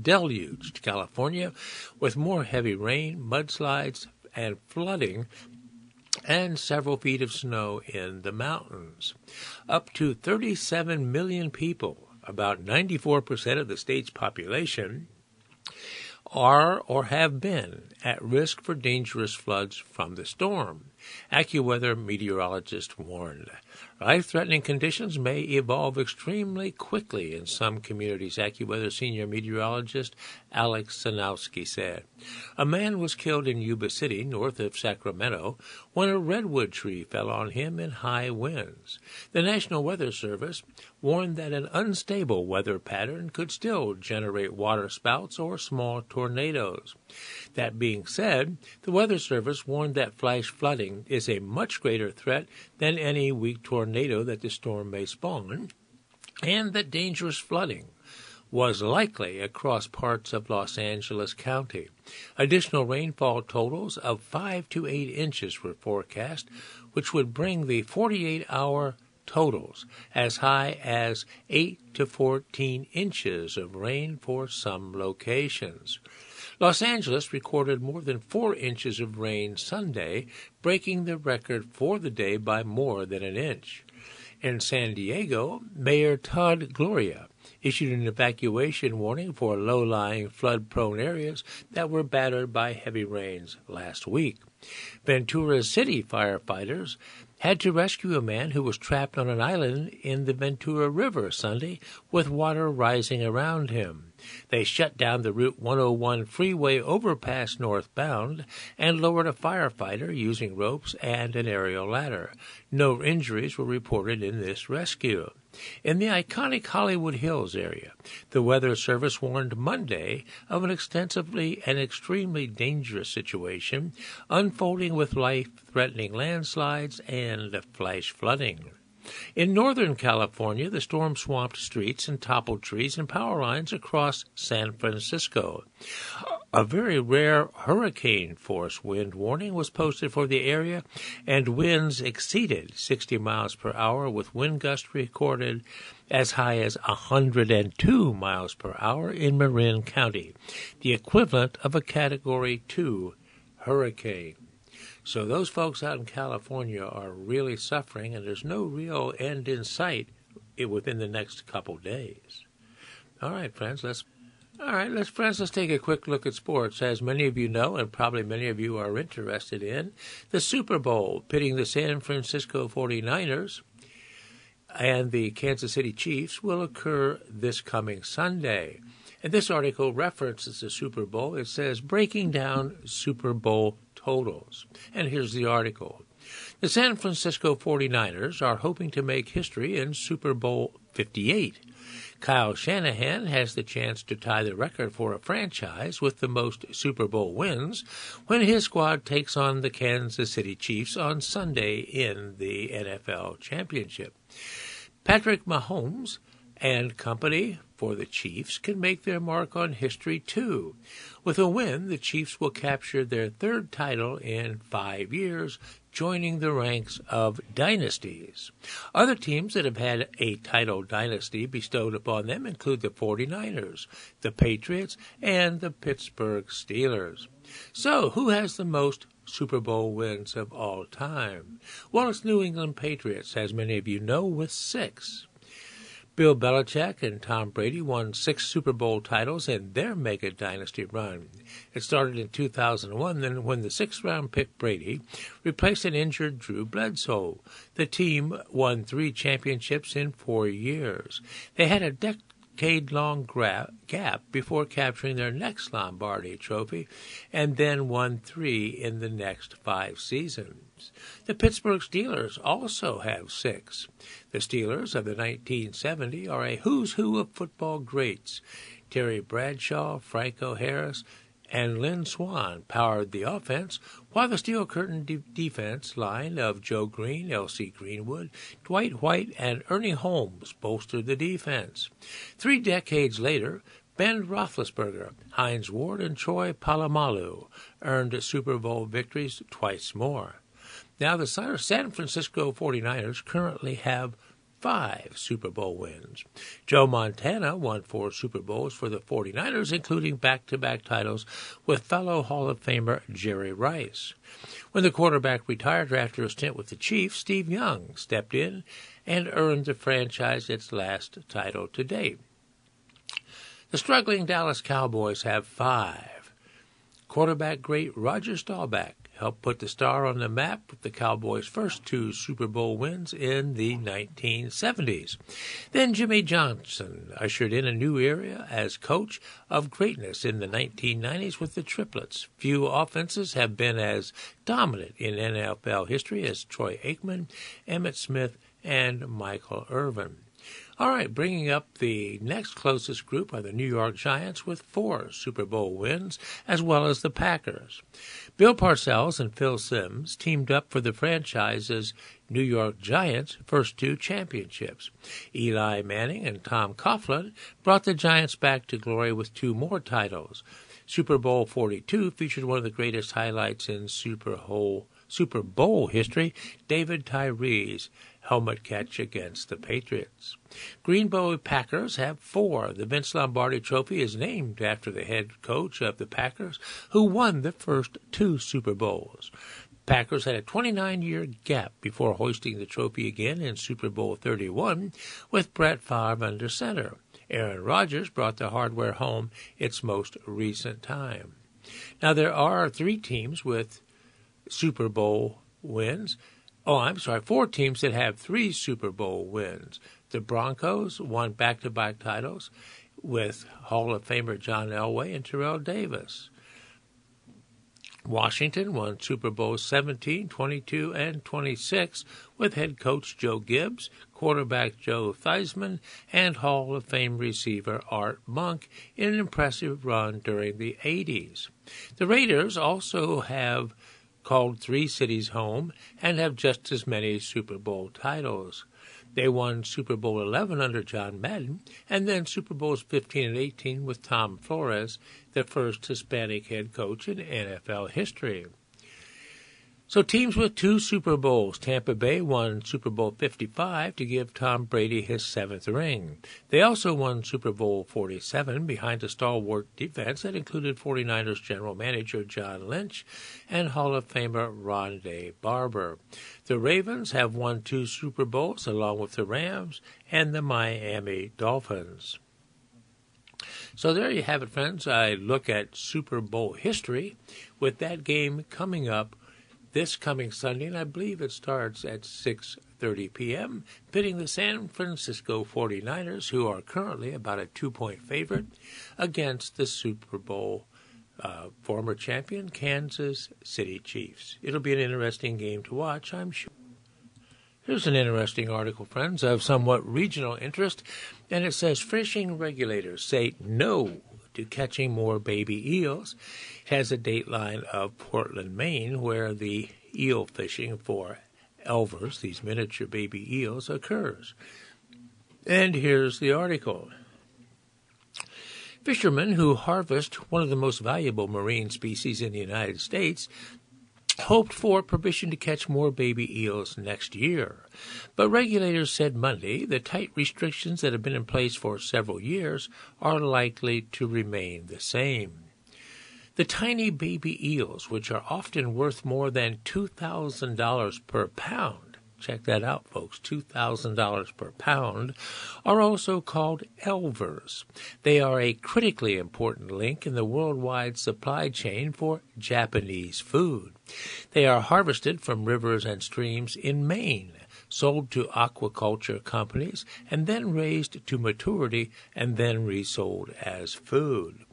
deluged California with more heavy rain, mudslides, and flooding and several feet of snow in the mountains. Up to 37 million people, about 94% of the state's population, are or have been at risk for dangerous floods from the storm. AccuWeather meteorologists warned. Life threatening conditions may evolve extremely quickly in some communities, AccuWeather senior meteorologist Alex Sosnowski said. A man was killed in Yuba City, north of Sacramento, when a redwood tree fell on him in high winds. The National Weather Service warned that an unstable weather pattern could still generate waterspouts or small tornadoes. That being said, the Weather Service warned that flash flooding is a much greater threat than any weak tornado that the storm may spawn, and that dangerous flooding was likely across parts of Los Angeles County. Additional rainfall totals of 5 to 8 inches were forecast, which would bring the 48 hour totals as high as 8 to 14 inches of rain for some locations. Los Angeles recorded more than four inches of rain Sunday, breaking the record for the day by more than an inch. In San Diego, Mayor Todd Gloria issued an evacuation warning for low lying flood prone areas that were battered by heavy rains last week. Ventura City firefighters had to rescue a man who was trapped on an island in the Ventura River Sunday with water rising around him. They shut down the Route 101 freeway overpass northbound and lowered a firefighter using ropes and an aerial ladder. No injuries were reported in this rescue. In the iconic Hollywood Hills area, the Weather Service warned Monday of an extensively and extremely dangerous situation unfolding with life threatening landslides and flash flooding. In Northern California, the storm swamped streets and toppled trees and power lines across San Francisco. A very rare hurricane force wind warning was posted for the area, and winds exceeded 60 miles per hour, with wind gusts recorded as high as 102 miles per hour in Marin County, the equivalent of a Category 2 hurricane. So those folks out in California are really suffering, and there's no real end in sight within the next couple days. All right, friends, let's. All right, let's friends, let's take a quick look at sports. As many of you know, and probably many of you are interested in, the Super Bowl pitting the San Francisco 49ers and the Kansas City Chiefs will occur this coming Sunday. And this article references the Super Bowl. It says breaking down Super Bowl totals. And here's the article. The San Francisco 49ers are hoping to make history in Super Bowl 58. Kyle Shanahan has the chance to tie the record for a franchise with the most Super Bowl wins when his squad takes on the Kansas City Chiefs on Sunday in the NFL Championship. Patrick Mahomes and company for the Chiefs can make their mark on history too. With a win, the Chiefs will capture their third title in five years, joining the ranks of dynasties. Other teams that have had a title dynasty bestowed upon them include the 49ers, the Patriots, and the Pittsburgh Steelers. So, who has the most Super Bowl wins of all time? Well, it's New England Patriots, as many of you know, with six. Bill Belichick and Tom Brady won six Super Bowl titles in their mega dynasty run. It started in 2001, then when the sixth round pick Brady replaced an injured Drew Bledsoe. The team won three championships in four years. They had a dec- decade long gra- gap before capturing their next Lombardi trophy and then won three in the next five seasons. The Pittsburgh Steelers also have six. The Steelers of the 1970 are a who's who of football greats. Terry Bradshaw, Franco Harris, and Lynn Swann powered the offense, while the Steel Curtain de- defense line of Joe Greene, L.C. Greenwood, Dwight White, and Ernie Holmes bolstered the defense. Three decades later, Ben Roethlisberger, Hines Ward, and Troy Polamalu earned Super Bowl victories twice more. Now, the San Francisco 49ers currently have five Super Bowl wins. Joe Montana won four Super Bowls for the 49ers, including back to back titles with fellow Hall of Famer Jerry Rice. When the quarterback retired after a stint with the Chiefs, Steve Young stepped in and earned the franchise its last title to date. The struggling Dallas Cowboys have five. Quarterback great Roger Staubach helped put the star on the map with the Cowboys' first two Super Bowl wins in the 1970s. Then Jimmy Johnson ushered in a new era as coach of greatness in the 1990s with the triplets. Few offenses have been as dominant in NFL history as Troy Aikman, Emmitt Smith, and Michael Irvin. All right, bringing up the next closest group are the New York Giants with four Super Bowl wins, as well as the Packers. Bill Parcells and Phil Simms teamed up for the franchise's New York Giants' first two championships. Eli Manning and Tom Coughlin brought the Giants back to glory with two more titles. Super Bowl 42 featured one of the greatest highlights in Super Bowl, Super Bowl history, David Tyree's helmet catch against the Patriots. Green Bay Packers have four. The Vince Lombardi Trophy is named after the head coach of the Packers, who won the first two Super Bowls. Packers had a 29 year gap before hoisting the trophy again in Super Bowl 31 with Brett Favre under center. Aaron Rodgers brought the hardware home its most recent time. Now, there are three teams with Super Bowl wins. Oh, I'm sorry, four teams that have three Super Bowl wins. The Broncos won back to back titles with Hall of Famer John Elway and Terrell Davis. Washington won Super Bowl 17, 22, and 26 with head coach Joe Gibbs, quarterback Joe Theismann, and Hall of Fame receiver Art Monk in an impressive run during the 80s. The Raiders also have called three cities home and have just as many Super Bowl titles. They won Super Bowl 11 under John Madden and then Super Bowls 15 and 18 with Tom Flores, the first Hispanic head coach in NFL history. So teams with two Super Bowls. Tampa Bay won Super Bowl 55 to give Tom Brady his seventh ring. They also won Super Bowl 47 behind a stalwart defense that included 49ers general manager John Lynch and Hall of Famer Rondé Barber. The Ravens have won two Super Bowls along with the Rams and the Miami Dolphins. So there you have it, friends. I look at Super Bowl history with that game coming up this coming Sunday, and I believe it starts at 6:30 p.m., pitting the San Francisco 49ers, who are currently about a two-point favorite, against the Super Bowl uh, former champion Kansas City Chiefs. It'll be an interesting game to watch, I'm sure. Here's an interesting article, friends, of somewhat regional interest, and it says fishing regulators say no to catching more baby eels has a dateline of Portland, Maine, where the eel fishing for elvers, these miniature baby eels, occurs. And here's the article. Fishermen who harvest one of the most valuable marine species in the United States hoped for permission to catch more baby eels next year. But regulators said Monday the tight restrictions that have been in place for several years are likely to remain the same. The tiny baby eels, which are often worth more than $2,000 per pound, check that out, folks, $2,000 per pound, are also called elvers. They are a critically important link in the worldwide supply chain for Japanese food. They are harvested from rivers and streams in Maine, sold to aquaculture companies, and then raised to maturity and then resold as food.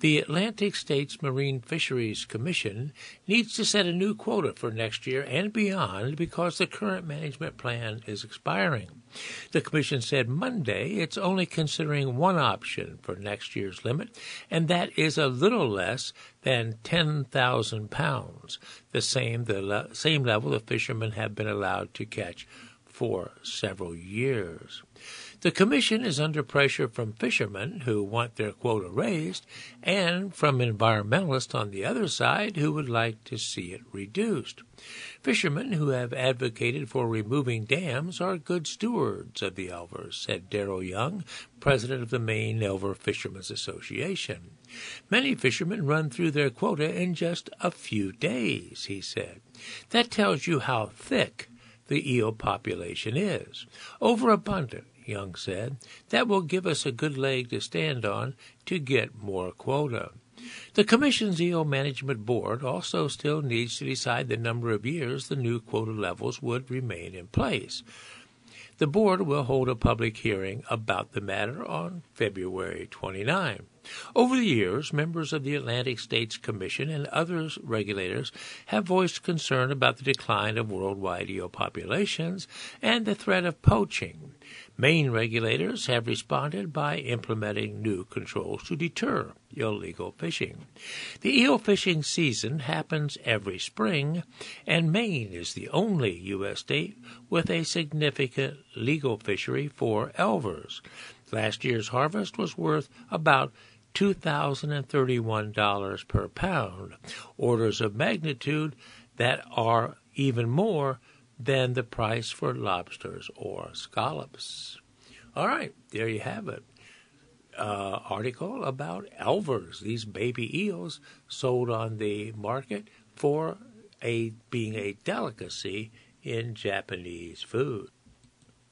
The Atlantic States Marine Fisheries Commission needs to set a new quota for next year and beyond because the current management plan is expiring. The Commission said Monday it's only considering one option for next year's limit, and that is a little less than 10,000 pounds, the same, the le- same level the fishermen have been allowed to catch for several years. The Commission is under pressure from fishermen who want their quota raised and from environmentalists on the other side who would like to see it reduced. Fishermen who have advocated for removing dams are good stewards of the Elvers, said Darrell Young, president of the Maine Elver Fishermen's Association. Many fishermen run through their quota in just a few days, he said. That tells you how thick the eel population is. Overabundant, Young said. That will give us a good leg to stand on to get more quota. The Commission's eel management board also still needs to decide the number of years the new quota levels would remain in place. The board will hold a public hearing about the matter on February 29. Over the years, members of the Atlantic States Commission and other regulators have voiced concern about the decline of worldwide eel populations and the threat of poaching. Maine regulators have responded by implementing new controls to deter illegal fishing. The eel fishing season happens every spring, and Maine is the only U.S. state with a significant legal fishery for elvers. Last year's harvest was worth about $2,031 per pound, orders of magnitude that are even more than the price for lobsters or scallops. All right, there you have it. Uh, article about elvers, these baby eels sold on the market for a being a delicacy in Japanese food.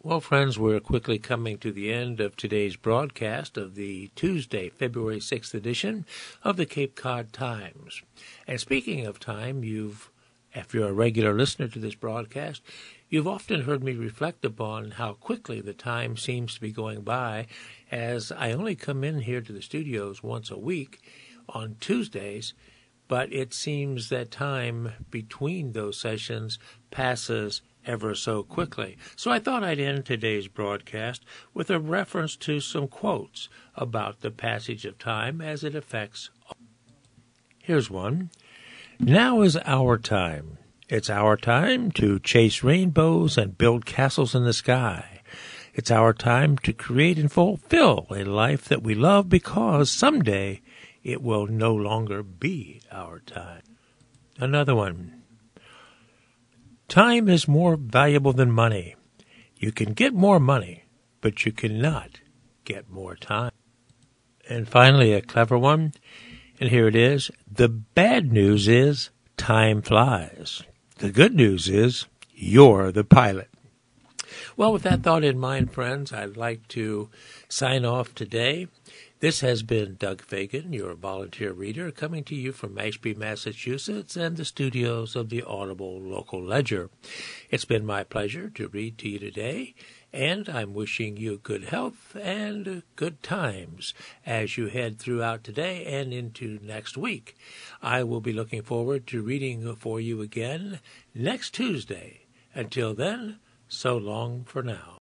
Well, friends, we're quickly coming to the end of today's broadcast of the Tuesday, February 6th edition of the Cape Cod Times. And speaking of time, you've if you're a regular listener to this broadcast, you've often heard me reflect upon how quickly the time seems to be going by as I only come in here to the studios once a week on Tuesdays, but it seems that time between those sessions passes ever so quickly. So I thought I'd end today's broadcast with a reference to some quotes about the passage of time as it affects. Here's one. Now is our time. It's our time to chase rainbows and build castles in the sky. It's our time to create and fulfill a life that we love because someday it will no longer be our time. Another one. Time is more valuable than money. You can get more money, but you cannot get more time. And finally, a clever one. And here it is. The bad news is time flies. The good news is you're the pilot. Well, with that thought in mind, friends, I'd like to sign off today. This has been Doug Fagan, your volunteer reader, coming to you from Ashby, Massachusetts, and the studios of the Audible Local Ledger. It's been my pleasure to read to you today, and I'm wishing you good health and good times as you head throughout today and into next week. I will be looking forward to reading for you again next Tuesday. Until then, so long for now.